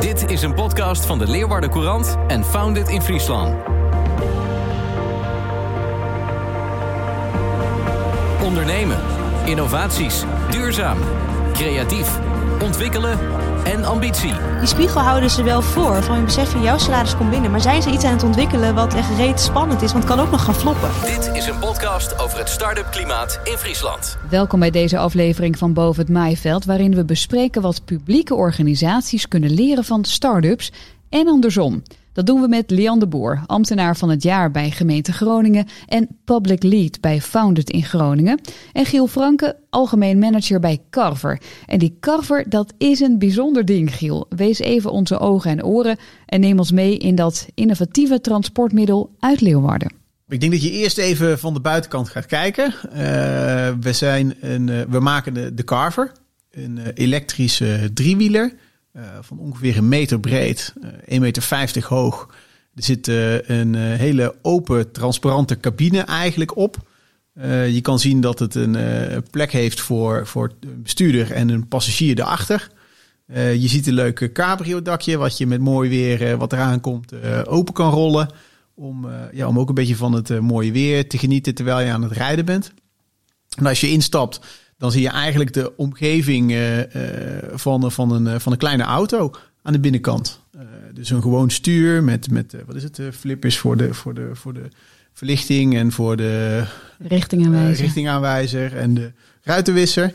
Dit is een podcast van de Leeuwarden Courant en Founded in Friesland. Ondernemen, innovaties, duurzaam, creatief, ontwikkelen en ambitie. Die spiegel houden ze wel voor. Van je besef, jouw salaris komt binnen. Maar zijn ze iets aan het ontwikkelen wat echt reet spannend is? Want het kan ook nog gaan floppen. Dit is een podcast over het start-up klimaat in Friesland. Welkom bij deze aflevering van Boven het Maaiveld, waarin we bespreken wat publieke organisaties kunnen leren van start-ups en andersom. Dat doen we met Lian de Boer, ambtenaar van het jaar bij gemeente Groningen en public lead bij Founded in Groningen. En Giel Franke, algemeen manager bij Carver. En die Carver, dat is een bijzonder ding, Giel. Wees even onze ogen en oren en neem ons mee in dat innovatieve transportmiddel uit Leeuwarden. Ik denk dat je eerst even van de buitenkant gaat kijken. Uh, we, zijn een, uh, we maken de, de Carver, een uh, elektrische driewieler. Uh, van ongeveer een meter breed, uh, 1,50 meter hoog. Er zit uh, een hele open, transparante cabine eigenlijk op. je kan zien dat het een plek heeft voor, voor een bestuurder en een passagier erachter. je ziet een leuke cabrio-dakje, wat je met mooi weer, wat eraan komt, open kan rollen. Om, ja, om ook een beetje van het mooie weer te genieten terwijl je aan het rijden bent. En als je instapt, dan zie je eigenlijk de omgeving uh, van, van, een, van een kleine auto aan de binnenkant. Dus een gewoon stuur met, met wat is het, flippers voor de, voor, de, voor de verlichting en voor de richtingaanwijzer, richtingaanwijzer en de ruitenwisser.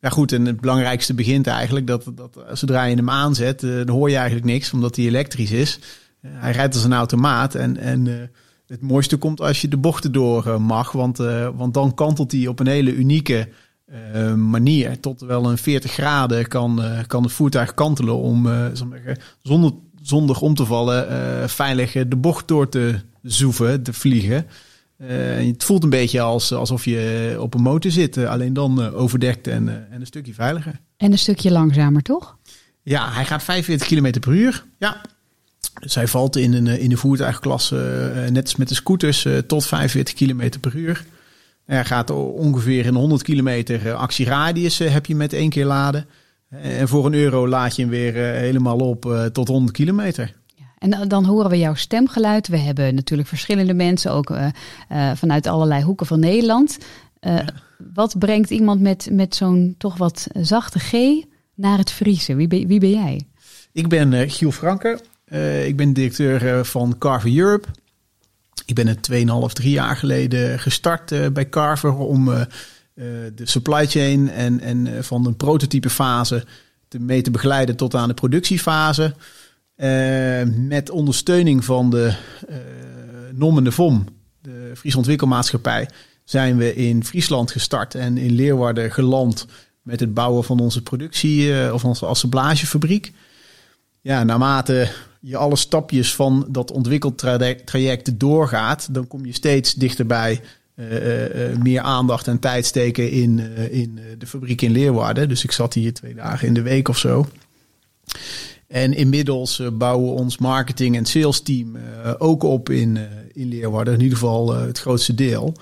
ja goed, en het belangrijkste begint eigenlijk dat, dat zodra je hem aanzet, dan hoor je eigenlijk niks, omdat hij elektrisch is. hij rijdt als een automaat en, en het mooiste komt als je de bochten door uh, mag, want, uh, want dan kantelt hij op een hele unieke uh, manier. Tot wel een 40 graden kan, kan het voertuig kantelen om zonder, zonder om te vallen veilig de bocht door te zoeven, te vliegen. het voelt een beetje als, alsof je op een motor zit, alleen dan overdekt en, en een stukje veiliger. En een stukje langzamer, toch? Ja, hij gaat 45 km per uur. Ja, zij valt in een, in de voertuigklasse, uh, net als met de scooters, uh, tot 45 km per uur. Er gaat ongeveer een 100 kilometer actieradius heb je met één keer laden. En voor een euro laad je hem weer helemaal op tot 100 kilometer. En dan horen we jouw stemgeluid. We hebben natuurlijk verschillende mensen, ook uh, uh, vanuit allerlei hoeken van Nederland. Uh, ja. Wat brengt iemand met, met zo'n toch wat zachte G naar het Friese? Wie ben, wie ben jij? Ik ben Giel Franke. Uh, ik ben directeur uh, van Carver Europe. Ik ben het 2,5, 3 jaar geleden gestart uh, bij Carver om de supply chain en, en van een prototype fase te mee te begeleiden tot aan de productiefase. met ondersteuning van de NOM en de VOM, de Friese Ontwikkelmaatschappij, zijn we in Friesland gestart en in Leeuwarden geland met het bouwen van onze productie of onze assemblagefabriek. Ja, naarmate je alle stapjes van dat ontwikkeltraject doorgaat, dan kom je steeds dichterbij uh, meer aandacht en tijd steken in, in de fabriek in Leeuwarden. Dus ik zat hier twee dagen in de week of zo. En inmiddels bouwen we ons marketing en sales team ook op in, in Leeuwarden. In ieder geval het grootste deel.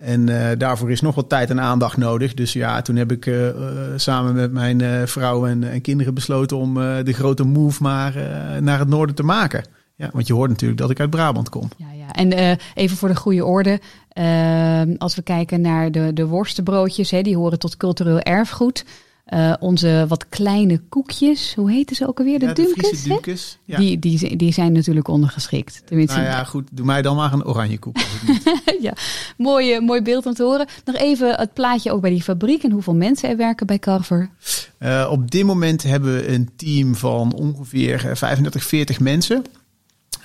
En uh, daarvoor is nog wat tijd en aandacht nodig. Dus ja, toen heb ik uh, samen met mijn vrouw en, en, kinderen besloten om de grote move maar naar het noorden te maken. Ja, want je hoort natuurlijk dat ik uit Brabant kom. Ja, ja. En even voor de goede orde. als we kijken naar de, de worstenbroodjes, hè, die horen tot cultureel erfgoed. Uh, onze wat kleine koekjes, hoe heten ze ook alweer? De, ja, ja. die, die, die zijn natuurlijk ondergeschikt. Tenminste, nou ja, goed, doe mij dan maar een oranje koek. ja, mooi, mooi beeld om te horen. Nog even het plaatje ook bij die fabriek en hoeveel mensen er werken bij Carver. Uh, op dit moment hebben we een team van ongeveer 35, 40 mensen.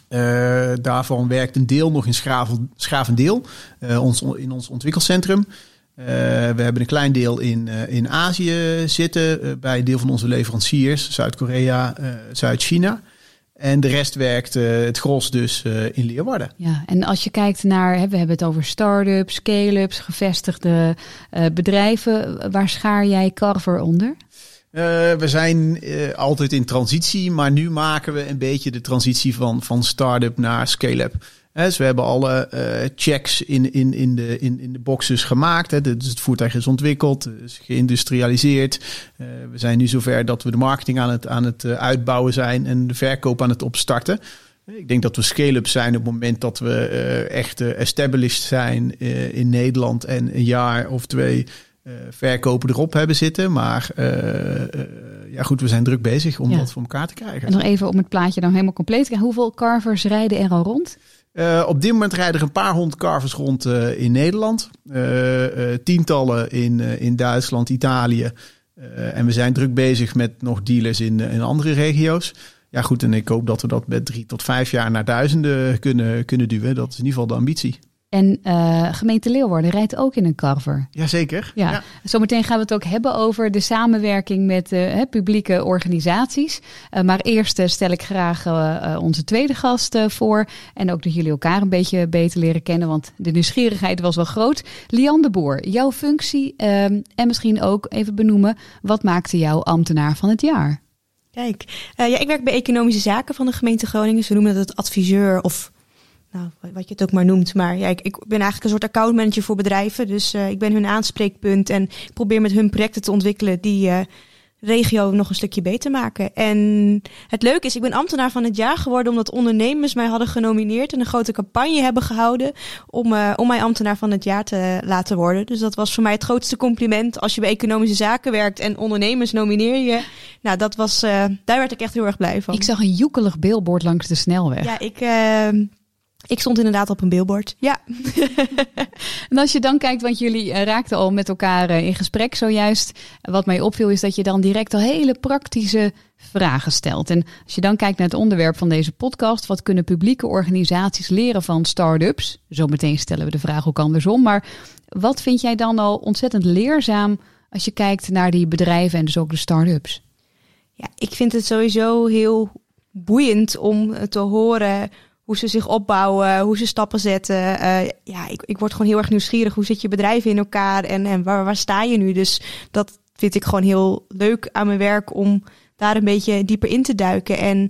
Uh, daarvan werkt een deel nog in Schavendeel, ons, in ons ontwikkelcentrum. Uh, we hebben een klein deel in, uh, in Azië zitten, uh, bij een deel van onze leveranciers, Zuid-Korea, Zuid-China. En de rest werkt het gros dus in Leeuwarden. Ja, en als je kijkt naar, hè, we hebben het over start-ups, scale-ups, gevestigde bedrijven. Waar schaar jij Carver onder? we zijn altijd in transitie, maar nu maken we een beetje de transitie van, van start-up naar scale-up. Dus we hebben alle checks in, in, in, de, in, in de boxes gemaakt. Hè. Dus het voertuig is ontwikkeld, is geïndustrialiseerd. we zijn nu zover dat we de marketing aan het, aan het uitbouwen zijn en de verkoop aan het opstarten. Ik denk dat we scale-up zijn op het moment dat we echt established zijn in Nederland en een jaar of twee uh, verkopen erop hebben zitten. Maar uh, ja, goed, we zijn druk bezig om dat voor elkaar te krijgen. En nog even om het plaatje dan helemaal compleet te krijgen. Hoeveel carvers rijden er al rond? Op dit moment rijden er een paar honderd carvers rond in Nederland. tientallen in, in Duitsland, Italië. en we zijn druk bezig met nog dealers in, in andere regio's. Ja, goed, en ik hoop dat we dat met drie tot vijf jaar naar duizenden kunnen, kunnen duwen. Dat is in ieder geval de ambitie. En uh, gemeente Leeuwarden rijdt ook in een carver. Jazeker. Ja. ja. Zometeen gaan we het ook hebben over de samenwerking met uh, publieke organisaties. Uh, maar eerst stel ik graag onze tweede gast voor. En ook dat jullie elkaar een beetje beter leren kennen. Want de nieuwsgierigheid was wel groot. Lian de Boer, jouw functie ehm, en misschien ook even benoemen. Wat maakte jou ambtenaar van het jaar? Kijk, ja, ik werk bij Economische Zaken van de gemeente Groningen. Ze noemen dat het adviseur of nou, wat je het ook maar noemt. Maar ja, ik, ik ben eigenlijk een soort accountmanager voor bedrijven. Dus uh, ik ben hun aanspreekpunt en ik probeer met hun projecten te ontwikkelen die uh, regio nog een stukje beter maken. En het leuke is, ik ben ambtenaar van het jaar geworden omdat ondernemers mij hadden genomineerd en een grote campagne hebben gehouden om, uh, om mij ambtenaar van het jaar te laten worden. Dus dat was voor mij het grootste compliment. Als je bij economische zaken werkt en ondernemers nomineer je. Nou, dat was, daar werd ik echt heel erg blij van. Ik zag een joekelig billboard langs de snelweg. Ja, ik ik stond inderdaad op een billboard. Ja. en als je dan kijkt, want jullie uh, raakten al met elkaar uh, in gesprek zojuist. Wat mij opviel is dat je dan direct al hele praktische vragen stelt. En als je dan kijkt naar het onderwerp van deze podcast, wat kunnen publieke organisaties leren van start-ups? Zometeen stellen we de vraag ook andersom. Maar wat vind jij dan al ontzettend leerzaam als je kijkt naar die bedrijven en dus ook de start-ups? Ja, ik vind het sowieso heel boeiend om te horen hoe ze zich opbouwen, hoe ze stappen zetten. Uh, ja, ik, ik word gewoon heel erg nieuwsgierig. Hoe zit je bedrijf in elkaar en, en waar, waar sta je nu? Dus dat vind ik gewoon heel leuk aan mijn werk om daar een beetje dieper in te duiken. En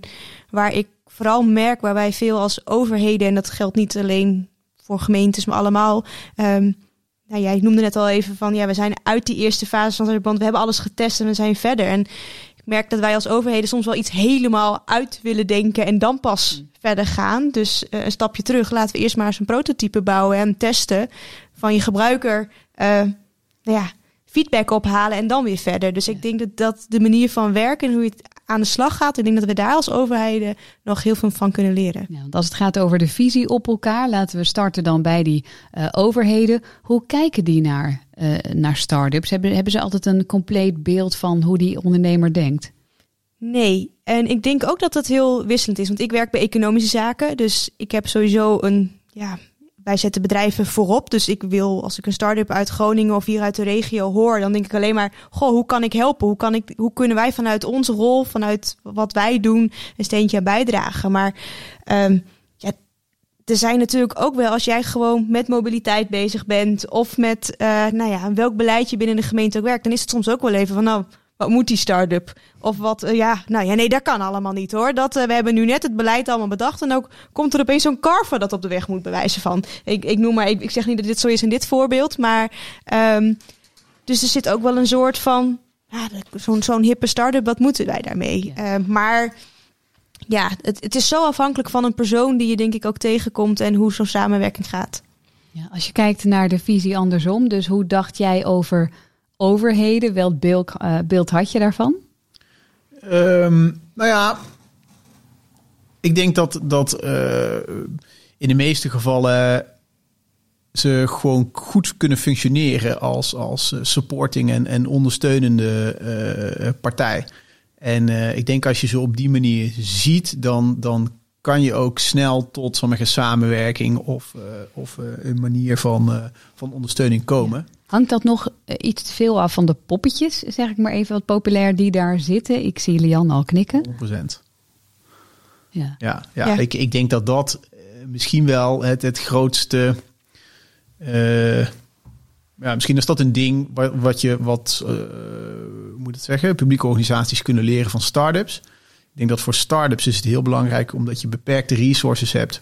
waar ik vooral merk, waar wij veel als overheden, en dat geldt niet alleen voor gemeentes, maar allemaal. Um, nou ja, ik noemde net al even van ja, we zijn uit die eerste fase van het band. We hebben alles getest en we zijn verder. En merk dat wij als overheden soms wel iets helemaal uit willen denken en dan pas mm. verder gaan. Dus uh, een stapje terug, laten we eerst maar eens een prototype bouwen en testen van je gebruiker. Uh, nou ja, feedback ophalen en dan weer verder. Dus ik denk dat dat de manier van werken en hoe je het aan de slag gaat. Ik denk dat we daar als overheden nog heel veel van kunnen leren. Ja, want als het gaat over de visie op elkaar, laten we starten dan bij die uh, overheden. Hoe kijken die naar, uh, naar start-ups? Hebben, hebben ze altijd een compleet beeld van hoe die ondernemer denkt? Nee, en ik denk ook dat dat heel wisselend is. Want ik werk bij economische zaken. Dus ik heb sowieso een ja, wij zetten bedrijven voorop. Dus ik wil, als ik een start-up uit Groningen of hier uit de regio hoor, dan denk ik alleen maar: Goh, hoe kan ik helpen? Hoe, kan ik, hoe kunnen wij vanuit onze rol, vanuit wat wij doen, een steentje bijdragen? Maar ja, er zijn natuurlijk ook wel, als jij gewoon met mobiliteit bezig bent, of met uh, nou ja, welk beleid je binnen de gemeente ook werkt, dan is het soms ook wel even van nou wat moet die start-up? Of wat, uh, ja, nou ja, nee, dat kan allemaal niet hoor. Dat, uh, we hebben nu net het beleid allemaal bedacht. En ook komt er opeens zo'n carver dat op de weg moet bewijzen van. Ik, ik noem maar, ik, ik zeg niet dat dit zo is in dit voorbeeld. Maar, um, dus er zit ook wel een soort van, ja, zo'n zo'n hippe start-up, wat moeten wij daarmee? Ja. Maar ja, het, het is zo afhankelijk van een persoon die je denk ik ook tegenkomt en hoe zo'n samenwerking gaat. Ja, als je kijkt naar de visie andersom, dus hoe dacht jij over overheden? Welk beeld, uh, beeld had je daarvan? Um, nou ja, ik denk dat, dat uh, in de meeste gevallen ze gewoon goed kunnen functioneren als, als supporting en, en ondersteunende uh, partij. En uh, ik denk als je ze op die manier ziet, dan, dan kan je ook snel tot sommige samenwerking of, uh, of uh, een manier van, van ondersteuning komen. Hangt dat nog iets te veel af van de poppetjes, zeg ik maar even wat populair, die daar zitten? Ik zie Lian al knikken. 100%. Ja, ja, ja, ja. Ik, ik denk dat dat misschien wel het, het grootste. Ja, misschien is dat een ding wat, wat je, wat moet het zeggen, publieke organisaties kunnen leren van start-ups. Ik denk dat voor start-ups is het heel belangrijk omdat je beperkte resources hebt.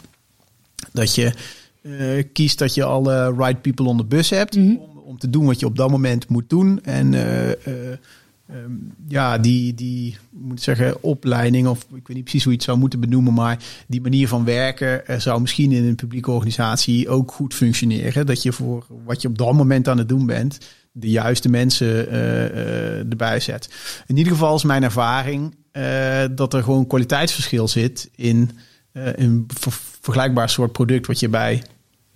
Dat je uh, kiest dat je alle right people on de bus hebt. Mhm. om, om te doen wat je op dat moment moet doen. En uh, um, ja, die, die moet ik zeggen, opleiding, of ik weet niet precies hoe je het zou moeten benoemen, maar die manier van werken zou misschien in een publieke organisatie ook goed functioneren. Dat je voor wat je op dat moment aan het doen bent, de juiste mensen erbij zet. In ieder geval is mijn ervaring dat er gewoon kwaliteitsverschil zit in een vergelijkbaar soort product wat je bij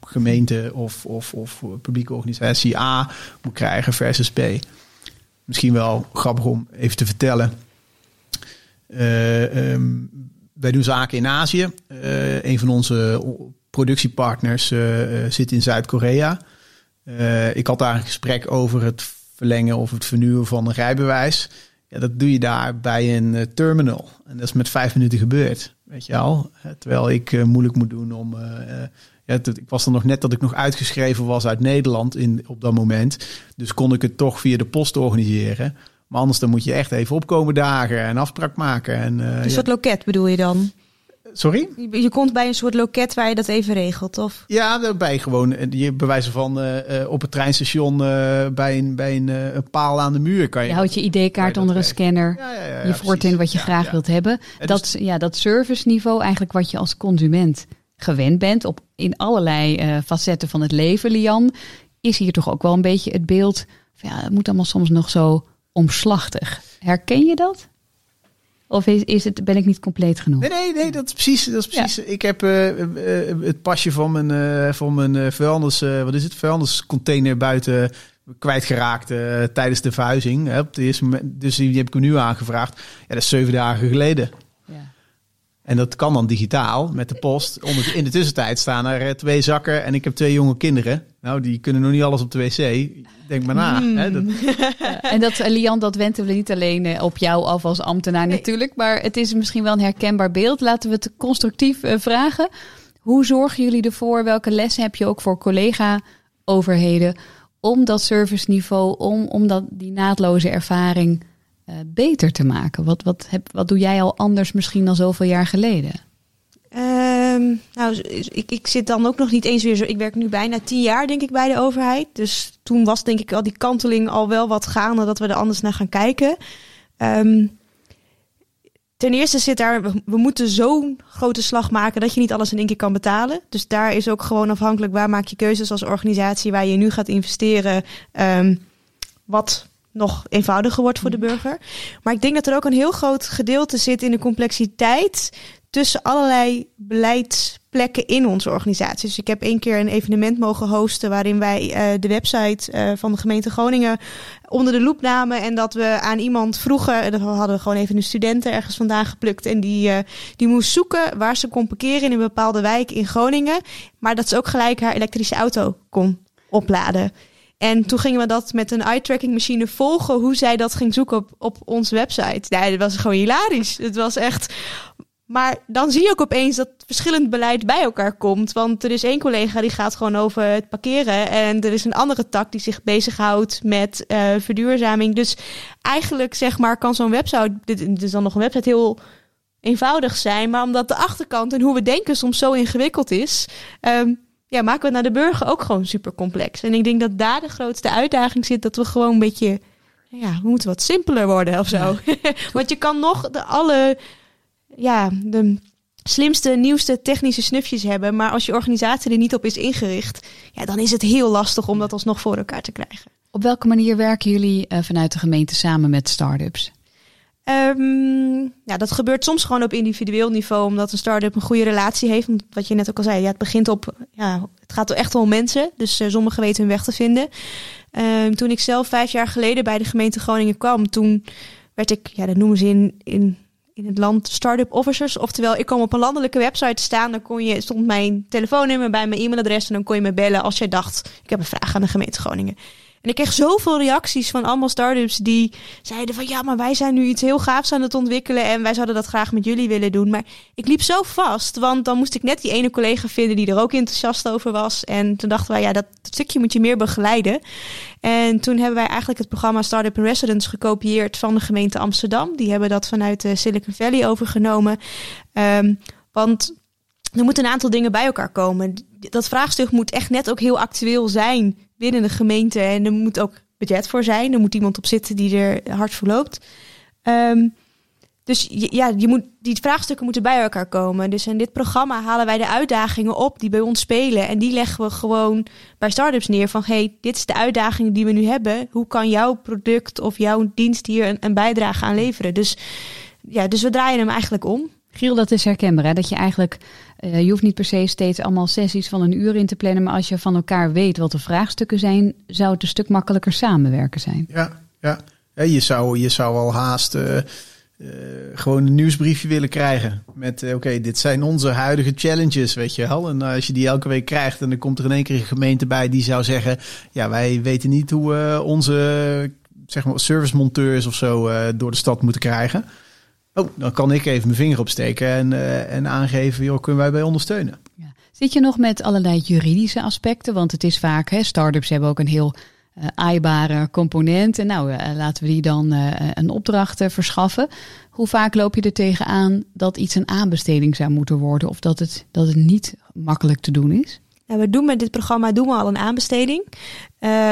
gemeente of, of, of publieke organisatie A moet krijgen versus B. Misschien wel grappig om even te vertellen. Uh, um, wij doen zaken in Azië. Uh, een van onze productiepartners uh, zit in Zuid-Korea. ik had daar een gesprek over het verlengen of het vernieuwen van een rijbewijs. Ja, dat doe je daar bij een terminal. En dat is met vijf minuten gebeurd. Weet je al? Terwijl ik moeilijk moet doen om ja, ik was er nog net dat ik nog uitgeschreven was uit Nederland in, op dat moment. Dus kon ik het toch via de post organiseren. Maar anders dan moet je echt even opkomen dagen en afspraak maken. En, uh, een soort ja. loket bedoel je dan? Sorry? Je, je, komt bij een soort loket waar je dat even regelt, of? Ja, daarbij gewoon. Je bewijzen van uh, uh, op het treinstation uh, bij, een, bij een, een, paal aan de muur kan je. Je houdt je ID-kaart onder een scanner. Ja, ja, ja, je voert in wat je graag wilt hebben. Dat, ja, dat serviceniveau, eigenlijk wat je als consument gewend bent op in allerlei uh, facetten van het leven, Lian, is hier toch ook wel een beetje het beeld. Van, ja, het moet allemaal soms nog zo omslachtig. Herken je dat? Of is, is het, ben ik niet compleet genoeg? Nee, nee, nee dat is precies. Dat is precies. Ja. Ik heb uh, uh, het pasje van mijn, uh, van mijn vuilnis, wat is het, vuilniscontainer buiten kwijtgeraakt tijdens de verhuizing. Hè, op de eerste moment, dus die heb ik hem nu aangevraagd. Ja, dat is zeven dagen geleden. Ja. En dat kan dan digitaal met de post. In de tussentijd staan er twee zakken en ik heb twee jonge kinderen. Nou, die kunnen nog niet alles op de wc. Denk maar na. Mm. Hè, dat... en dat, Lian, dat wenten we niet alleen op jou af als ambtenaar nee. natuurlijk. Maar het is misschien wel een herkenbaar beeld. Laten we het constructief vragen. Hoe zorgen jullie ervoor? Welke lessen heb je ook voor collega-overheden? Om dat serviceniveau, om, om dat, die naadloze ervaring uh, beter te maken? Wat, wat, heb, wat doe jij al anders misschien dan zoveel jaar geleden? Um, nou, ik, ik zit dan ook nog niet eens weer zo. Ik werk nu bijna tien jaar, denk ik, bij de overheid. Dus toen was denk ik al die kanteling al wel wat gaande dat we er anders naar gaan kijken. Um, ten eerste zit daar, we, moeten zo'n grote slag maken dat je niet alles in één keer kan betalen. Dus daar is ook gewoon afhankelijk waar maak je keuzes als organisatie waar je nu gaat investeren. Um, wat nog eenvoudiger wordt voor de burger. Maar ik denk dat er ook een heel groot gedeelte zit in de complexiteit tussen allerlei beleidsplekken in onze organisatie. Dus ik heb één keer een evenement mogen hosten waarin wij uh, de website uh, van de gemeente Groningen onder de loep namen en dat we aan iemand vroegen, dat hadden we gewoon even een studenten ergens vandaan geplukt en die, uh, die moest zoeken waar ze kon parkeren in een bepaalde wijk in Groningen, maar dat ze ook gelijk haar elektrische auto kon opladen. En toen gingen we dat met een eye-tracking machine volgen, hoe zij dat ging zoeken op, op onze website. Ja, dat was gewoon hilarisch. Het was echt. Maar dan zie je ook opeens dat verschillend beleid bij elkaar komt. Want er is één collega die gaat gewoon over het parkeren. En er is een andere tak die zich bezighoudt met uh, verduurzaming. Dus eigenlijk zeg maar kan zo'n website, dit is dan nog een website, heel eenvoudig zijn. Maar omdat de achterkant en hoe we denken soms zo ingewikkeld is, um, ja, maken we het naar de burger ook gewoon super complex. En ik denk dat daar de grootste uitdaging zit, dat we gewoon een beetje, ja, we moeten wat simpeler worden of zo. Ja. Want je kan nog de alle, ja, de slimste, nieuwste technische snufjes hebben, maar als je organisatie er niet op is ingericht, ja, dan is het heel lastig om dat alsnog voor elkaar te krijgen. Op welke manier werken jullie uh, vanuit de gemeente samen met start-ups? Um, ja, dat gebeurt soms gewoon op individueel niveau, omdat een start-up een goede relatie heeft. Wat je net ook al zei, ja, het begint op, ja, het gaat echt om mensen. Dus uh, sommigen weten hun weg te vinden. Um, toen ik zelf vijf jaar geleden bij de gemeente Groningen kwam, toen werd ik, ja, dat noemen ze in, in, in het land start-up officers. Oftewel, ik kwam op een landelijke website te staan, dan kon je, stond mijn telefoonnummer bij mijn e-mailadres en dan kon je me bellen als je dacht, ik heb een vraag aan de gemeente Groningen. En ik kreeg zoveel reacties van allemaal start-ups die zeiden van ja, maar wij zijn nu iets heel gaafs aan het ontwikkelen en wij zouden dat graag met jullie willen doen. Maar ik liep zo vast, want dan moest ik net die ene collega vinden die er ook enthousiast over was. En toen dachten wij, ja, dat, stukje moet je meer begeleiden. En toen hebben wij eigenlijk het programma Startup in Residence gekopieerd van de gemeente Amsterdam. Die hebben dat vanuit de Silicon Valley overgenomen. Um, want er moeten een aantal dingen bij elkaar komen. Dat vraagstuk moet echt net ook heel actueel zijn binnen de gemeente. En er moet ook budget voor zijn. Er moet iemand op zitten die er hard voor loopt. Ehm, dus ja, je moet, die vraagstukken moeten bij elkaar komen. Dus in dit programma halen wij de uitdagingen op die bij ons spelen. En die leggen we gewoon bij startups neer. Van hey, dit is de uitdaging die we nu hebben. Hoe kan jouw product of jouw dienst hier een, een bijdrage aan leveren? Dus ja, dus we draaien hem eigenlijk om. Giel, dat is herkenbaar. Hè? Dat je eigenlijk, uh, je hoeft niet per se steeds allemaal sessies van een uur in te plannen. Maar als je van elkaar weet wat de vraagstukken zijn, zou het een stuk makkelijker samenwerken zijn. Ja, ja. ja je, zou, je zou al haast. Uh, uh, gewoon een nieuwsbriefje willen krijgen. Met oké, dit zijn onze huidige challenges, weet je wel. En als je die elke week krijgt en dan komt er in één keer een gemeente bij die zou zeggen: Ja, wij weten niet hoe we onze zeg maar, servicemonteurs of zo door de stad moeten krijgen. Oh, dan kan ik even mijn vinger opsteken en, uh, en aangeven, joh, kunnen wij bij ondersteunen. Ja. Zit je nog met allerlei juridische aspecten? Want het is vaak, hè, start-ups hebben ook een heel uh, aaibare component. En nou, uh, laten we die dan een opdracht verschaffen. Hoe vaak loop je er tegenaan dat iets een aanbesteding zou moeten worden? Of dat het, dat het niet makkelijk te doen is? Nou, we doen met dit programma doen we al een aanbesteding.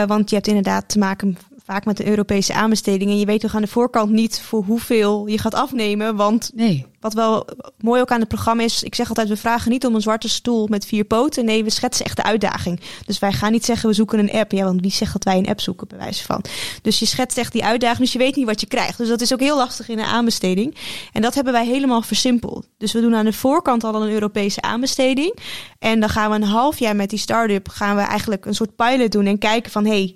want je hebt inderdaad te maken vaak met de Europese aanbesteding. En je weet toch aan de voorkant niet voor hoeveel je gaat afnemen. Want nee. wat wel mooi ook aan het programma is, ik zeg altijd, we vragen niet om een zwarte stoel met vier poten. Nee, we schetsen echt de uitdaging. Dus wij gaan niet zeggen, we zoeken een app. Ja, want wie zegt dat wij een app zoeken, bij wijze van. Dus je schetst echt die uitdaging, dus je weet niet wat je krijgt. Dus dat is ook heel lastig in een aanbesteding. En dat hebben wij helemaal versimpeld. Dus we doen aan de voorkant al een Europese aanbesteding. En dan gaan we een half jaar met die start-up, gaan we eigenlijk een soort pilot doen en kijken van, hey,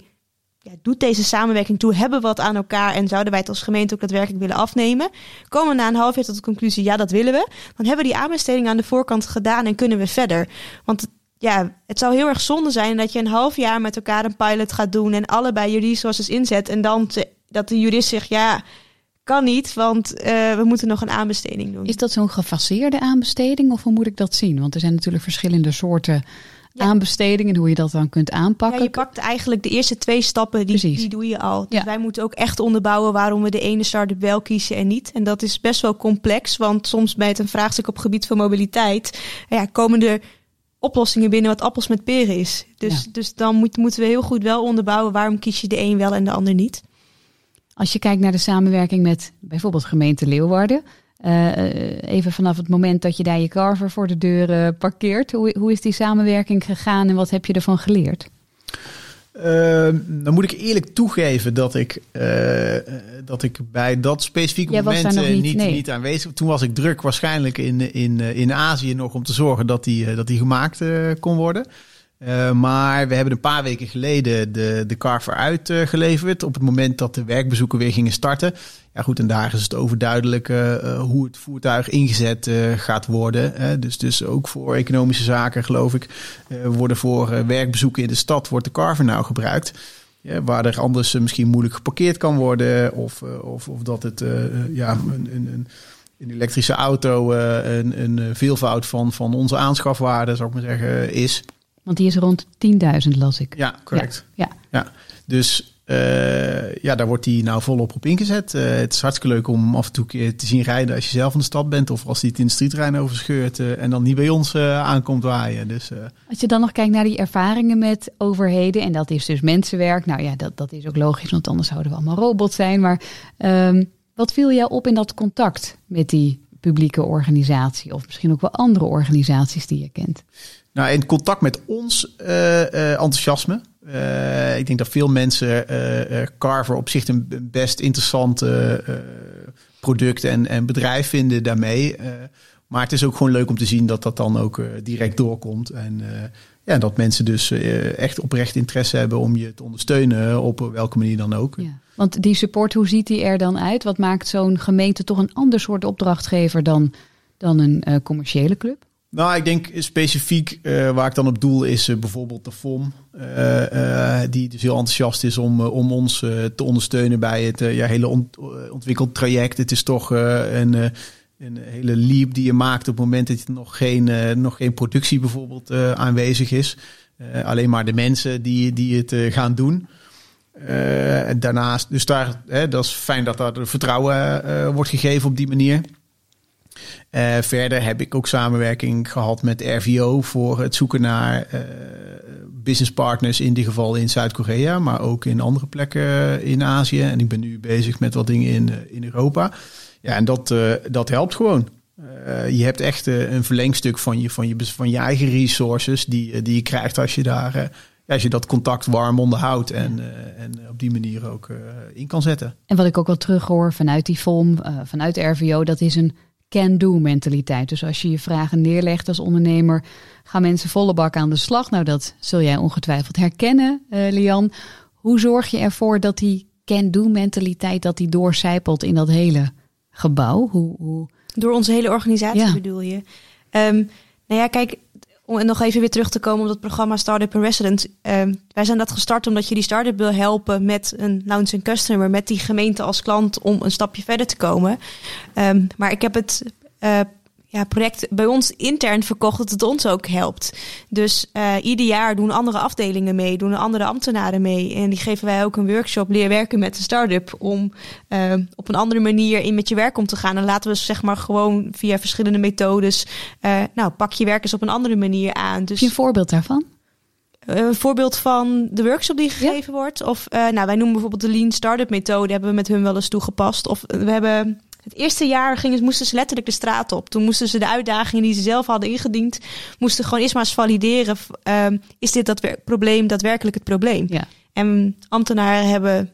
doet deze samenwerking toe? Hebben we wat aan elkaar en zouden wij het als gemeente ook daadwerkelijk willen afnemen? Komen we na een half jaar tot de conclusie, ja, dat willen we. Dan hebben we die aanbesteding aan de voorkant gedaan en kunnen we verder. Want ja, het zou heel erg zonde zijn dat je een half jaar met elkaar een pilot gaat doen en allebei je resources inzet en dan dat de jurist zegt, ja, kan niet, want uh, we moeten nog een aanbesteding doen. Is dat zo'n gefaseerde aanbesteding of hoe moet ik dat zien? Want er zijn natuurlijk verschillende soorten ja. aanbesteding en hoe je dat dan kunt aanpakken. Ja, je pakt eigenlijk de eerste twee stappen, die, die doe je al. Dus ja. wij moeten ook echt onderbouwen waarom we de ene start-up wel kiezen en niet. En dat is best wel complex, want soms bij het een vraagstuk op gebied van mobiliteit ja, komen er oplossingen binnen wat appels met peren is. Dus, dus dan moet, moeten we heel goed wel onderbouwen waarom kies je de een wel en de ander niet. Als je kijkt naar de samenwerking met bijvoorbeeld gemeente Leeuwarden, uh, even vanaf het moment dat je daar je carver voor de deur uh, parkeert. Hoe, hoe is die samenwerking gegaan en wat heb je ervan geleerd? Uh, dan moet ik eerlijk toegeven dat ik, dat ik bij dat specifieke Jij moment niet, niet, nee. niet, aanwezig Toen was ik druk waarschijnlijk in, in, in Azië nog om te zorgen dat die, dat die gemaakt kon worden. Uh, maar we hebben een paar weken geleden de, de Carver uitgeleverd. Op het moment dat de werkbezoeken weer gingen starten. Ja, goed, en daar is het overduidelijk uh, hoe het voertuig ingezet gaat worden. dus, dus ook voor economische zaken, geloof ik, worden voor werkbezoeken in de stad wordt de Carver nou gebruikt. Waar er anders misschien moeilijk geparkeerd kan worden. Of, of, of dat het ja, een, een, een elektrische auto een, een veelvoud van, van onze aanschafwaarde, zou ik maar zeggen, is. Want die is rond 10.000, las ik. Ja, correct. Ja. ja. Dus uh, ja, daar wordt die nou volop op ingezet. Uh, het is hartstikke leuk om af en toe keer te zien rijden als je zelf in de stad bent. Of als die het in de streettrein overscheurt uh, en dan niet bij ons aankomt waaien. Dus, als je dan nog kijkt naar die ervaringen met overheden. En dat is dus mensenwerk. Nou ja, dat, dat is ook logisch, want anders zouden we allemaal robots zijn. Maar um, wat viel jou op in dat contact met die publieke organisatie? Of misschien ook wel andere organisaties die je kent? Nou, in contact met ons uh, uh, enthousiasme. Uh, ik denk dat veel mensen Carver op zich een best interessant product en, en bedrijf vinden daarmee. maar het is ook gewoon leuk om te zien dat dat dan ook direct doorkomt. En ja, dat mensen dus echt oprecht interesse hebben om je te ondersteunen op welke manier dan ook. Ja. Want die support, hoe ziet die er dan uit? Wat maakt zo'n gemeente toch een ander soort opdrachtgever dan, dan een commerciële club? Nou, ik denk specifiek uh, waar ik dan op doel is uh, bijvoorbeeld de FOM. Die dus heel enthousiast is om, om ons te ondersteunen bij het ja, hele ont ontwikkeld traject. Het is toch een, een hele leap die je maakt op het moment dat er nog geen, nog geen productie bijvoorbeeld aanwezig is. alleen maar de mensen die, die het gaan doen. daarnaast, dus daar, dat is fijn dat daar vertrouwen wordt gegeven op die manier. Verder heb ik ook samenwerking gehad met RVO voor het zoeken naar business partners, in dit geval in Zuid-Korea, maar ook in andere plekken in Azië. En ik ben nu bezig met wat dingen in, in Europa. Ja, en dat, uh, dat helpt gewoon. je hebt echt een verlengstuk van je, van, je, van je eigen resources die, die je krijgt als je daar als je dat contact warm onderhoudt en, en op die manier ook in kan zetten. En wat ik ook wel terughoor vanuit die FOM, vanuit de RVO, dat is een can-do mentaliteit. Dus als je je vragen neerlegt als ondernemer, gaan mensen volle bak aan de slag. Nou, dat zul jij ongetwijfeld herkennen, Lian. Hoe zorg je ervoor dat die can-do mentaliteit dat die doorcijpelt in dat hele gebouw? Hoe, hoe... Door onze hele organisatie ja. bedoel je? Um, nou ja, kijk, om nog even weer terug te komen op het programma Startup in Resident. Uh, wij zijn dat gestart omdat je die start-up wil helpen met een launch and customer, met die gemeente als klant om een stapje verder te komen. Um, maar ik heb het uh, ja, project bij ons intern verkocht dat het ons ook helpt. Dus uh, ieder jaar doen andere afdelingen mee, doen andere ambtenaren mee. En die geven wij ook een workshop leer werken met een start-up om uh, op een andere manier in met je werk om te gaan. En laten we zeg maar gewoon via verschillende methodes, uh, nou pak je werkers op een andere manier aan. Dus, Heb je een voorbeeld daarvan? Een voorbeeld van de workshop die gegeven ja. wordt. Of nou, wij noemen bijvoorbeeld de Lean Startup methode, hebben we met hun wel eens toegepast. Of we hebben het eerste jaar gingen, moesten ze letterlijk de straat op. Toen moesten ze de uitdagingen die ze zelf hadden ingediend, moesten gewoon eerst maar eens valideren. Um, is dit dat probleem daadwerkelijk het probleem? Ja. En ambtenaren hebben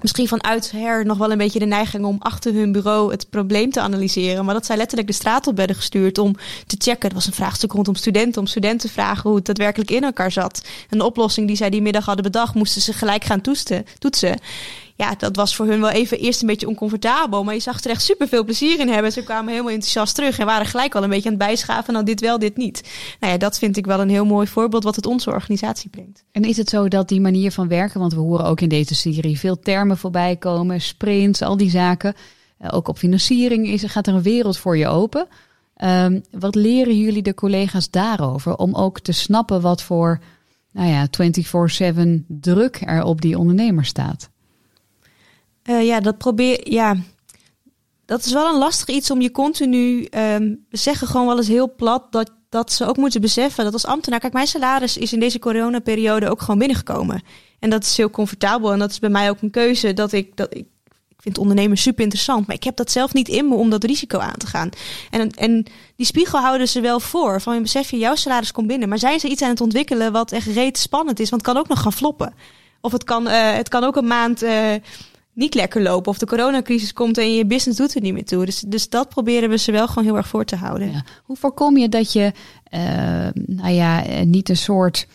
misschien vanuit her nog wel een beetje de neiging om achter hun bureau het probleem te analyseren. Maar dat zij letterlijk de straat op werden gestuurd om te checken. Het was een vraagstuk rondom studenten, om studenten te vragen hoe het daadwerkelijk in elkaar zat. En de oplossing die zij die middag hadden bedacht, moesten ze gelijk gaan toetsen ja, dat was voor hun wel even eerst een beetje oncomfortabel. Maar je zag er echt super veel plezier in hebben. Ze kwamen helemaal enthousiast terug en waren gelijk al een beetje aan het bijschaven. Nou, dit wel, dit niet. Nou ja, dat vind ik wel een heel mooi voorbeeld wat het onze organisatie brengt. En is het zo dat die manier van werken, want we horen ook in deze serie veel termen voorbij komen, sprints, al die zaken. Eh, ook op financiering is, gaat er een wereld voor je open. Um, wat leren jullie de collega's daarover? Om ook te snappen wat voor nou ja, 24-7 druk er op die ondernemer staat. Uh, ja, dat probeer. Ja, dat is wel een lastig iets om je continu. Um, we zeggen gewoon wel eens heel plat dat, dat ze ook moeten beseffen dat als ambtenaar. Kijk, mijn salaris is in deze coronaperiode ook gewoon binnengekomen. En dat is heel comfortabel. En dat is bij mij ook een keuze dat ik. Dat ik ik vind ondernemen super interessant, maar ik heb dat zelf niet in me om dat risico aan te gaan. En, en die spiegel houden ze wel voor. Van je besef je, jouw salaris komt binnen. Maar zijn ze iets aan het ontwikkelen wat echt reet spannend is? Want het kan ook nog gaan floppen. Of het kan, uh, het kan ook een maand uh, niet lekker lopen. Of de coronacrisis komt en je business doet er niet meer toe. Dus, dus dat proberen we ze wel gewoon heel erg voor te houden. Hoe voorkom je dat je, uh, nou ja, niet een soort,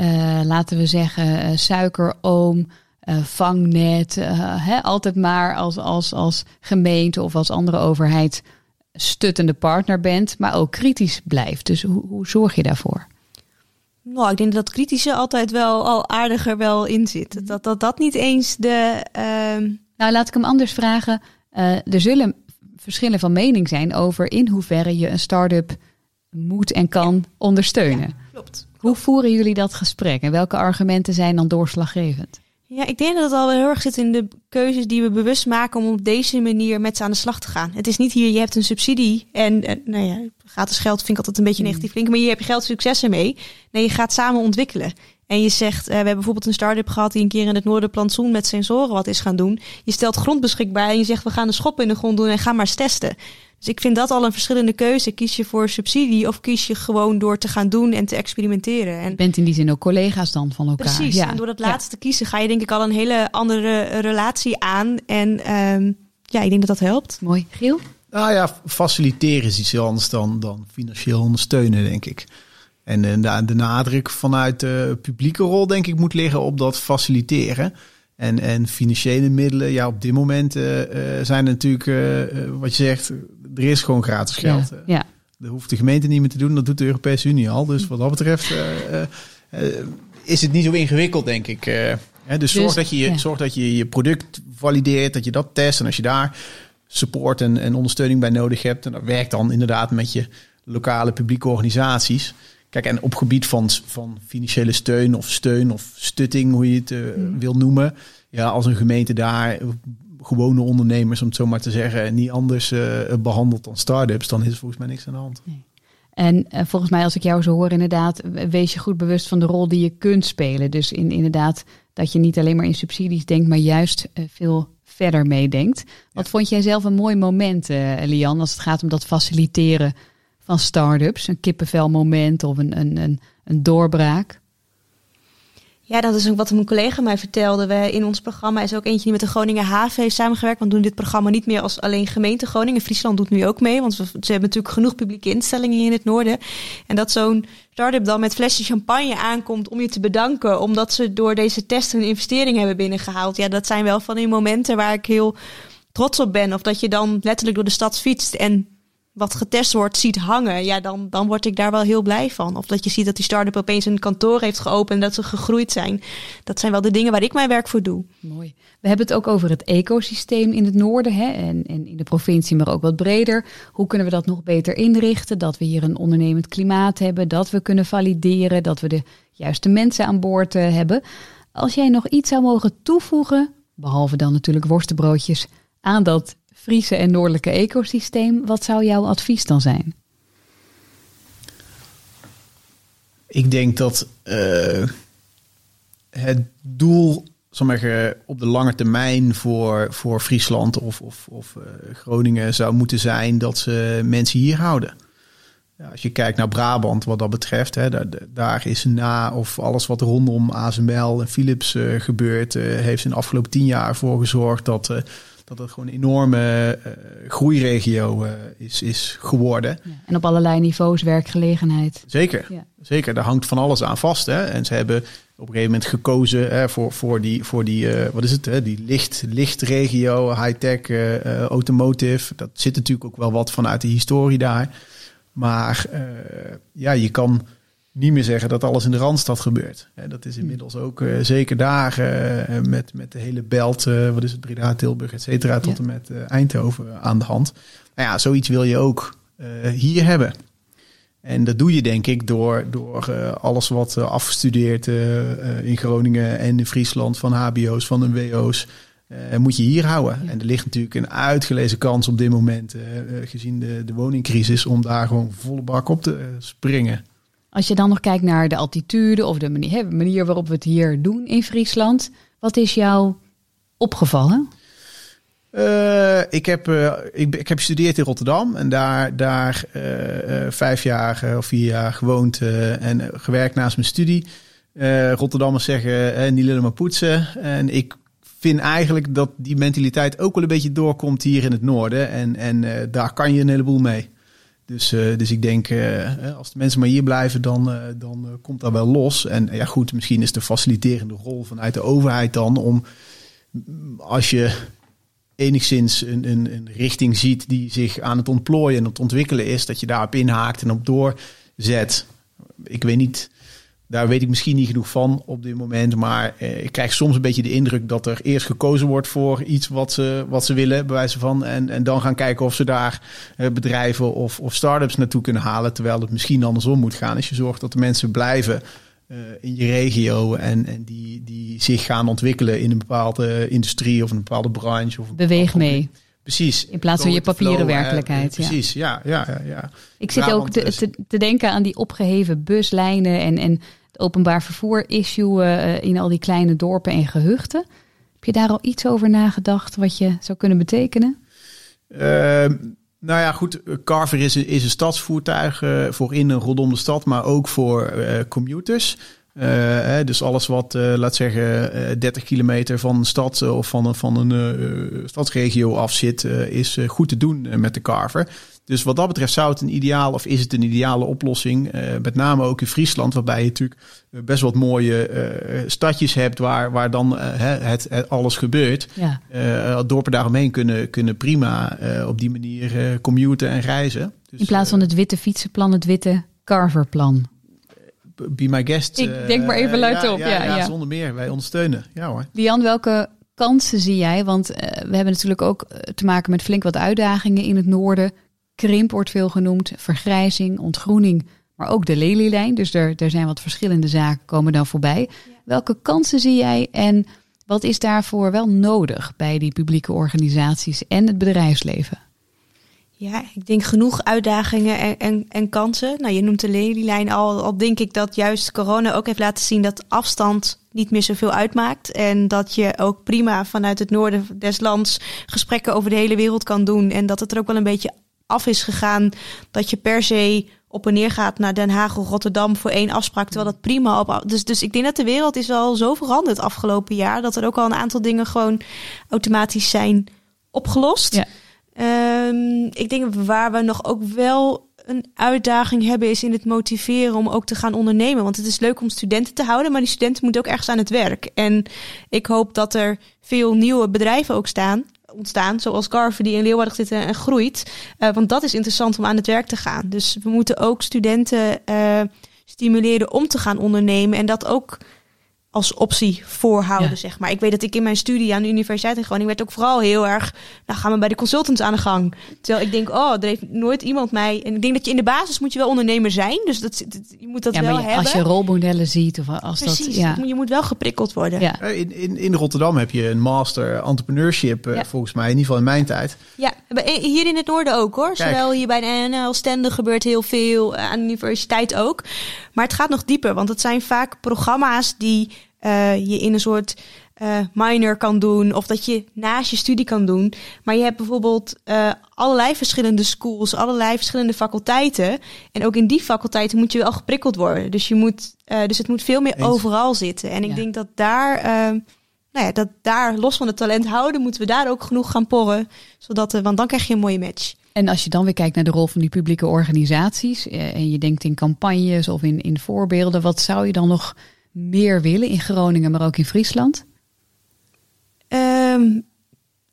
uh, laten we zeggen, suikeroom, vangnet, hè, altijd maar als, als, als gemeente of als andere overheid stuttende partner bent, maar ook kritisch blijft. Dus hoe, hoe zorg je daarvoor? Nou, ik denk dat kritische altijd wel al aardiger wel in zit. Mhm. Dat dat, dat niet eens de. Uh... Nou, laat ik hem anders vragen. Uh, er zullen verschillen van mening zijn over in hoeverre je een start-up moet en kan ondersteunen. Ja, klopt. Hoe voeren jullie dat gesprek en welke argumenten zijn dan doorslaggevend? Ja, ik denk dat het al heel erg zit in de keuzes die we bewust maken om op deze manier met ze aan de slag te gaan. Het is niet hier, je hebt een subsidie en, nou ja, gratis geld vind ik altijd een beetje negatief klinken, maar je hebt je geld succes ermee. Nee, je gaat samen ontwikkelen. En je zegt, uh, we hebben bijvoorbeeld een start-up gehad die een keer in het Noorderplantsoen met sensoren wat is gaan doen. Je stelt grond beschikbaar en je zegt, we gaan de schop in de grond doen en ga maar eens testen. Dus ik vind dat al een verschillende keuze. Kies je voor subsidie of kies je gewoon door te gaan doen en te experimenteren. En je bent in die zin ook collega's dan van elkaar. Precies. Ja. En door dat laatste te kiezen ga je denk ik al een hele andere relatie aan. En um, ja, ik denk dat dat helpt. Mooi. Giel? Nou ja, faciliteren is iets anders dan, dan financieel ondersteunen, denk ik. En de, de nadruk vanuit de publieke rol, denk ik, moet liggen op dat faciliteren. En, en financiële middelen, ja, op dit moment uh, zijn er natuurlijk, uh, wat je zegt, er is gewoon gratis geld. Ja, ja. Dat hoeft de gemeente niet meer te doen, dat doet de Europese Unie al. Dus wat dat betreft is het niet zo ingewikkeld, denk ik. Hè, dus, zorg, dus, dat je, ja. zorg dat je je product valideert, dat je dat test. En als je daar support en, en ondersteuning bij nodig hebt, en dat werkt dan inderdaad met je lokale publieke organisaties. Kijk, en op gebied van, van financiële steun of steun of stutting, hoe je het uh, wil noemen. Ja, als een gemeente daar gewone ondernemers, om het zo maar te zeggen, niet anders behandelt dan start-ups, dan is er volgens mij niks aan de hand. Nee. En volgens mij, als ik jou zo hoor, inderdaad, wees je goed bewust van de rol die je kunt spelen. Dus in, inderdaad, dat je niet alleen maar in subsidies denkt, maar juist veel verder meedenkt. Wat vond jij zelf een mooi moment, uh, Lian, als het gaat om dat faciliteren van start-ups? Een kippenvelmoment of een, een, een, een doorbraak? Ja, dat is ook wat mijn collega mij vertelde. We, in ons programma is ook eentje die met de Groningen Haven heeft samengewerkt. Want we doen dit programma niet meer als alleen gemeente Groningen. Friesland doet nu ook mee, want ze hebben natuurlijk genoeg publieke instellingen in het noorden. En dat zo'n start-up dan met flesje champagne aankomt om je te bedanken. Omdat ze door deze test een investering hebben binnengehaald. Ja, dat zijn wel van die momenten waar ik heel trots op ben. Of dat je dan letterlijk door de stad fietst en wat getest wordt ziet hangen, ja, dan, dan word ik daar wel heel blij van. Of dat je ziet dat die start-up opeens een kantoor heeft geopend en dat ze gegroeid zijn. Dat zijn wel de dingen waar ik mijn werk voor doe. Mooi. We hebben het ook over het ecosysteem in het noorden hè, en, en in de provincie, maar ook wat breder. Hoe kunnen we dat nog beter inrichten? Dat we hier een ondernemend klimaat hebben, dat we kunnen valideren, dat we de juiste mensen aan boord uh, hebben. Als jij nog iets zou mogen toevoegen, behalve dan natuurlijk worstenbroodjes, aan dat Friese en Noordelijke ecosysteem. Wat zou jouw advies dan zijn? Ik denk dat uh, het doel zeggen, op de lange termijn voor, voor Friesland of, of, of uh, Groningen zou moeten zijn dat ze mensen hier houden. Ja, als je kijkt naar Brabant wat dat betreft, hè, daar, daar, is na of alles wat rondom ASML en Philips uh, gebeurt, heeft in de afgelopen tien jaar voor gezorgd dat dat het gewoon een enorme uh, groeiregio uh, is, is geworden. Ja, en op allerlei niveaus werkgelegenheid. Zeker, ja. zeker. Daar hangt van alles aan vast. Hè? En ze hebben op een gegeven moment gekozen hè, voor, voor die, voor die uh, wat is het, hè? die licht, lichtregio, high-tech, automotive. Dat zit natuurlijk ook wel wat vanuit de historie daar. Maar ja, je kan niet meer zeggen dat alles in de Randstad gebeurt. Dat is inmiddels ook uh, zeker daar uh, met, met de hele belt, uh, wat is het, Breda, Tilburg, et cetera, tot en met Eindhoven aan de hand. Nou ja, zoiets wil je ook hier hebben. En dat doe je denk ik door, door alles wat afgestudeerd in Groningen en in Friesland van HBO's, van de WO's, moet je hier houden. En er ligt natuurlijk een uitgelezen kans op dit moment, gezien de, de woningcrisis, om daar gewoon volle bak op te springen. Als je dan nog kijkt naar de altitude of de manier, manier waarop we het hier doen in Friesland, wat is jou opgevallen? Uh, ik, heb, uh, ik, ik, heb gestudeerd in Rotterdam en daar, daar uh, vijf jaar of vier jaar gewoond en gewerkt naast mijn studie. Rotterdammers zeggen niet lullen maar poetsen. En ik vind eigenlijk dat die mentaliteit ook wel een beetje doorkomt hier in het noorden. En, en daar kan je een heleboel mee. Dus, uh, dus ik denk, uh, als de mensen maar hier blijven, dan, uh, dan komt dat wel los. En ja, goed, misschien is de faciliterende rol vanuit de overheid dan om, als je enigszins een, een, een richting ziet die zich aan het ontplooien en het ontwikkelen is, dat je daarop inhaakt en op doorzet. Ik weet niet daar weet ik misschien niet genoeg van op dit moment. Maar eh, ik krijg soms een beetje de indruk dat er eerst gekozen wordt voor iets wat ze, wat ze willen, bij wijze van. En, en dan gaan kijken of ze daar eh, bedrijven of, of start-ups naartoe kunnen halen. Terwijl het misschien andersom moet gaan. Als je zorgt dat de mensen blijven uh, in je regio en, en die, die zich gaan ontwikkelen in een bepaalde industrie of een bepaalde branche. Of Beweeg mee. Precies. In plaats van je papieren werkelijkheid. precies, ja. ja, ja, ja, Ik zit ook te, te, te, denken aan die opgeheven buslijnen en, en het openbaar vervoer issue uh, in al die kleine dorpen en gehuchten. Heb je daar al iets over nagedacht wat je zou kunnen betekenen? Uh, nou ja, goed. Carver is een, is een stadsvoertuig uh, voor in en rondom de stad, maar ook voor commuters. Uh, dus alles wat, uh, laat zeggen, uh, 30 kilometer van een stad of van een, van een stadsregio af zit, is goed te doen met de Carver. Dus wat dat betreft zou het een ideaal, of is het een ideale oplossing, met name ook in Friesland, waarbij je natuurlijk best wat mooie stadjes hebt waar, waar dan het, het, alles gebeurt. Ja. dorpen daaromheen kunnen, kunnen prima op die manier commuten en reizen. Dus, in plaats van het witte fietsenplan, het witte Carverplan be my guest. Ik denk maar even eh, luid op. Ja, ja, ja, zonder meer. Wij ondersteunen. Ja hoor. Lian, welke kansen zie jij? Want uh, we hebben natuurlijk ook eh, te maken met flink wat uitdagingen in het noorden. Krimp wordt veel genoemd, vergrijzing, ontgroening, maar ook de lelielijn. Dus er, er zijn wat verschillende zaken komen dan voorbij. Welke kansen zie jij en Wat is daarvoor wel nodig bij die publieke organisaties en het bedrijfsleven? Ja, ik denk genoeg uitdagingen en, en, en kansen. Nou, je noemt de lelielijn al. Al denk ik dat juist corona ook heeft laten zien dat afstand niet meer zoveel uitmaakt. En dat je ook prima vanuit het noorden des lands gesprekken over de hele wereld kan doen. En dat het er ook wel een beetje af is gegaan dat je per se op en neer gaat naar Den Haag of Rotterdam voor één afspraak. Terwijl dat prima op. Dus, dus ik denk dat de wereld is al zo veranderd afgelopen jaar. Dat er ook al een aantal dingen gewoon automatisch zijn opgelost. Ja. Ehm, ik denk waar we nog ook wel een uitdaging hebben, is in het motiveren om ook te gaan ondernemen. Want het is leuk om studenten te houden, maar die studenten moeten ook ergens aan het werk. En ik hoop dat er veel nieuwe bedrijven ook staan ontstaan, zoals Carver die in Leeuwarden zit en groeit. Uh, want dat is interessant om aan het werk te gaan. Dus we moeten ook studenten uh, stimuleren om te gaan ondernemen en dat ook als optie voorhouden, Ja. zeg maar. Ik weet dat ik in mijn studie aan de Universiteit in Groningen werd ook vooral heel erg, nou gaan we bij de consultants aan de gang. Terwijl ik denk, oh, er heeft nooit iemand mij. En ik denk dat je in de basis moet je wel ondernemer zijn, dus dat, dat- je moet dat ja, wel maar je- hebben. als je rolmodellen ziet of als Precies, dat. Ja. je moet wel geprikkeld worden. Ja. Eh, In, in, in Rotterdam heb je een master entrepreneurship, eh, Ja. volgens mij, in ieder geval in mijn tijd. Ja, bij- hier in het noorden ook hoor. Kijk. Zowel hier bij de NL Stende gebeurt heel veel, eh, aan de universiteit ook. Maar het gaat nog dieper, want het zijn vaak programma's die eh, je in een soort eh, minor kan doen. Of dat je naast je studie kan doen. Maar je hebt bijvoorbeeld eh, allerlei verschillende schools, allerlei verschillende faculteiten. En ook in die faculteiten moet je wel geprikkeld worden. Dus, je moet, eh, dus het moet veel meer Eens. overal zitten. En ik Ja. denk dat daar... nou ja, dat daar los van het talent houden, moeten we daar ook genoeg gaan porren. Zodat, eh, want dan krijg je een mooie match. En als je dan weer kijkt naar de rol van die publieke organisaties eh, en je denkt in campagnes of in, in voorbeelden, wat zou je dan nog meer willen in Groningen, maar ook in Friesland? Ehm,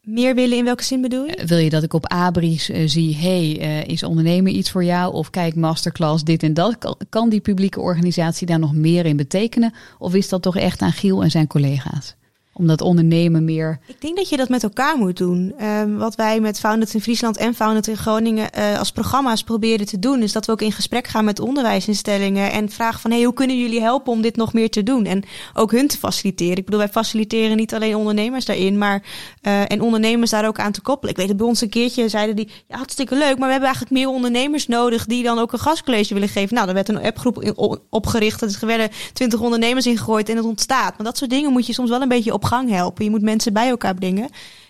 meer willen in welke zin bedoel je? Eh, Wil je dat ik op Abris eh, zie, hey, eh, is ondernemen iets voor jou? Of kijk, masterclass, dit en dat. Kan, kan die publieke organisatie daar nog meer in betekenen? Of is dat toch echt aan Giel en zijn collega's? Om dat ondernemen meer... Ik denk dat je dat met elkaar moet doen. Ehm, wat wij met Founded in Friesland en Founded in Groningen eh, als programma's proberen te doen, is dat we ook in gesprek gaan met onderwijsinstellingen en vragen van hey, hoe kunnen jullie helpen om dit nog meer te doen? En ook hun te faciliteren. Ik bedoel, wij faciliteren niet alleen ondernemers daarin, maar eh, en ondernemers daar ook aan te koppelen. Ik weet dat bij ons een keertje zeiden die, ja, hartstikke leuk, maar we hebben eigenlijk meer ondernemers nodig die dan ook een gastcollege willen geven. Nou, er werd een appgroep opgericht, er werden twintig ondernemers ingegooid en het ontstaat. Maar dat soort dingen moet je soms wel een beetje op gang helpen. Je moet mensen bij elkaar brengen.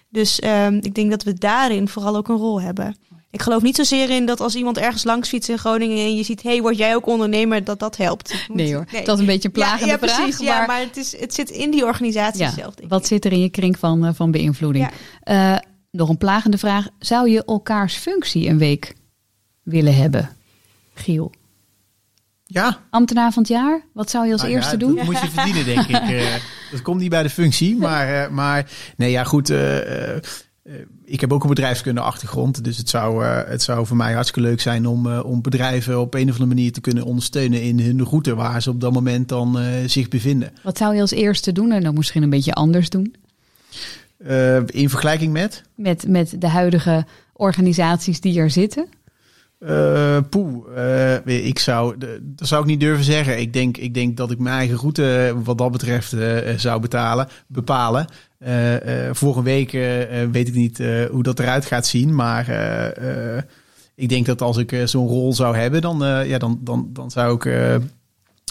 Dus ehm, ik denk dat we daarin vooral ook een rol hebben. Ik geloof niet zozeer in dat als iemand ergens langs fietst in Groningen en je ziet, hey, word jij ook ondernemer, dat dat helpt. Moet- Nee hoor, dat is een beetje een plagende ja, ja, vraag. precies. Ja, maar het, is, het zit in die organisatie Ja, zelf. denk wat ik. zit er in je kring van, eh, van beïnvloeding? Eh, nog een plagende vraag. Zou je elkaars functie een week willen hebben? Giel. Ja, Ambtenaar van het jaar? Wat zou je als Nou eerste ja, doen? Dat moet je verdienen, denk ik. Eh, dat komt niet bij de functie. Maar, eh, maar nee, ja, goed. eh, ik heb ook een bedrijfskunde achtergrond. Dus het zou, het zou voor mij hartstikke leuk zijn om, om bedrijven op een of andere manier te kunnen ondersteunen in hun route waar ze op dat moment dan zich bevinden. Wat zou je als eerste doen en dan misschien een beetje anders doen? In vergelijking met? Met, met de huidige organisaties die er zitten? Eh poeh, eh, ik zou, dat zou ik niet durven zeggen. Ik denk, ik denk dat ik mijn eigen route eh, wat dat betreft zou betalen, bepalen. Voor een week weet ik niet hoe dat eruit gaat zien. Maar ik denk dat als ik zo'n rol zou hebben, dan, ja, dan, dan, dan zou ik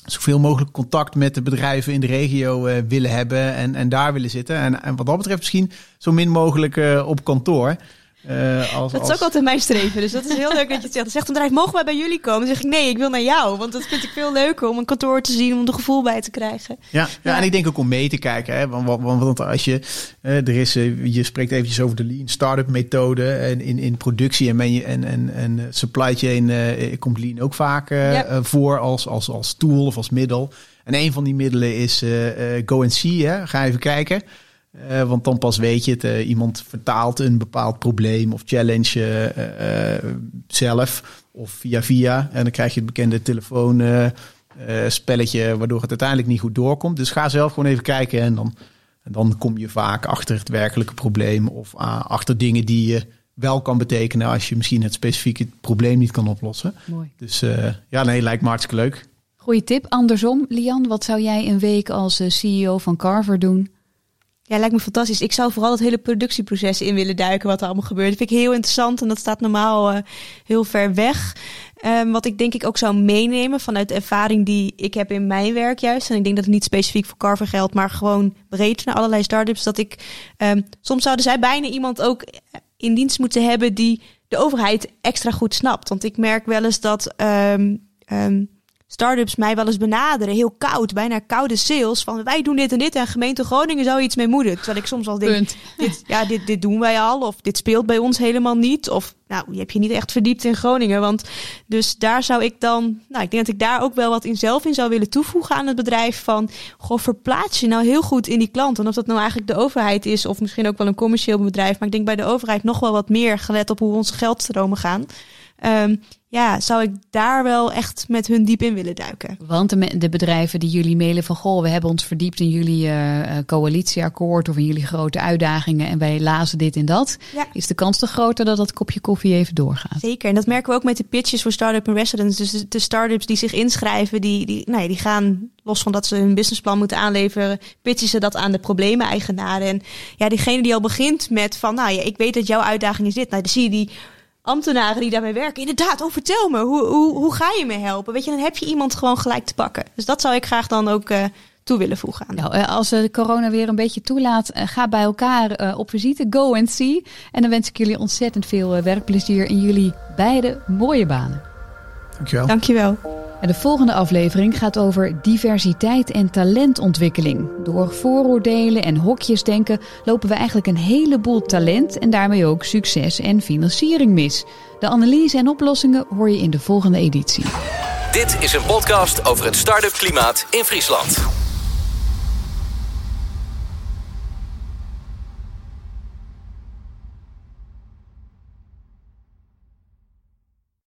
zoveel mogelijk contact met de bedrijven in de regio willen hebben en, en daar willen zitten. En, en wat dat betreft misschien zo min mogelijk op kantoor. Eh, als, Dat is als- ook altijd mijn streven. Dus dat is heel leuk dat je het zegt. Dan zegt een bedrijf, mogen wij bij jullie komen? Dan zeg ik, nee, ik wil naar jou. Want dat vind ik veel leuker om een kantoor te zien, om er gevoel bij te krijgen. Ja, ja, Ja. en ik denk ook om mee te kijken. Hè? Want, want, want als je, eh, er is, eh, je spreekt eventjes over de lean startup methode. En in, in productie en, en, en, en supply chain eh, komt lean ook vaak Ja. voor als, als, als tool of als middel. En een van die middelen is go and see. Hè? Ga even kijken. Eh, want dan pas weet je het. eh, iemand vertaalt een bepaald probleem of challenge eh, zelf of via via. En dan krijg je het bekende telefoon eh, eh, spelletje waardoor het uiteindelijk niet goed doorkomt. Dus ga zelf gewoon even kijken en dan, en dan kom je vaak achter het werkelijke probleem of ah, achter dingen die je wel kan betekenen als je misschien het specifieke probleem niet kan oplossen. Mooi. Dus ja, nee, lijkt me hartstikke leuk. Goeie tip. Andersom, Lian, wat zou jij een week als CEO van Carver doen? Ja, lijkt me fantastisch. Ik zou vooral het hele productieproces in willen duiken, wat er allemaal gebeurt. Dat vind ik heel interessant en dat staat normaal uh, heel ver weg. Um, wat ik denk ik ook zou meenemen vanuit de ervaring die ik heb in mijn werk juist. En ik denk dat het niet specifiek voor Carver geldt, maar gewoon breed naar allerlei startups. Dat ik, um, soms zouden zij bijna iemand ook in dienst moeten hebben die de overheid extra goed snapt. Want ik merk wel eens dat um, startups mij wel eens benaderen, heel koud, bijna koude sales, van wij doen dit en dit en gemeente Groningen zou iets mee moeten. Terwijl ik soms al denk, dit, ja, dit, dit doen wij al, of dit speelt bij ons helemaal niet, of nou, je hebt je niet echt verdiept in Groningen, want dus daar zou ik dan, nou, ik denk dat ik daar ook wel wat in zelf in zou willen toevoegen aan het bedrijf van, goh, verplaats je nou heel goed in die klant, en of dat nou eigenlijk de overheid is, of misschien ook wel een commercieel bedrijf, maar ik denk bij de overheid nog wel wat meer gelet op hoe onze geldstromen gaan. Um, ja, zou ik daar wel echt met hun diep in willen duiken. Want de, de bedrijven die jullie mailen van... goh, we hebben ons verdiept in jullie uh, coalitieakkoord... of in jullie grote uitdagingen en wij lazen dit en dat... Ja. is de kans toch groter dat dat kopje koffie even doorgaat. Zeker, en dat merken we ook met de pitches voor Startup en Residents. Dus de, de start-ups die zich inschrijven, die, die, nou ja, die gaan... los van dat ze hun businessplan moeten aanleveren... pitchen ze dat aan de problemen-eigenaren. En ja, diegene die al begint met van... nou ja, ik weet dat jouw uitdaging is dit. Nou, dan zie je die ambtenaren die daarmee werken. Inderdaad, oh vertel me, hoe, hoe, hoe ga je me helpen? Weet je, dan heb je iemand gewoon gelijk te pakken. Dus dat zou ik graag dan ook uh, toe willen voegen. Aan. Nou, als de corona weer een beetje toelaat, uh, ga bij elkaar uh, op visite. Go and see. En dan wens ik jullie ontzettend veel werkplezier in jullie beide mooie banen. Dankjewel. Dankjewel. De volgende aflevering gaat over diversiteit en talentontwikkeling. Door vooroordelen en hokjes denken lopen we eigenlijk een heleboel talent en daarmee ook succes en financiering mis. De analyse en oplossingen hoor je in de volgende editie. Dit is een podcast over het start-up klimaat in Friesland.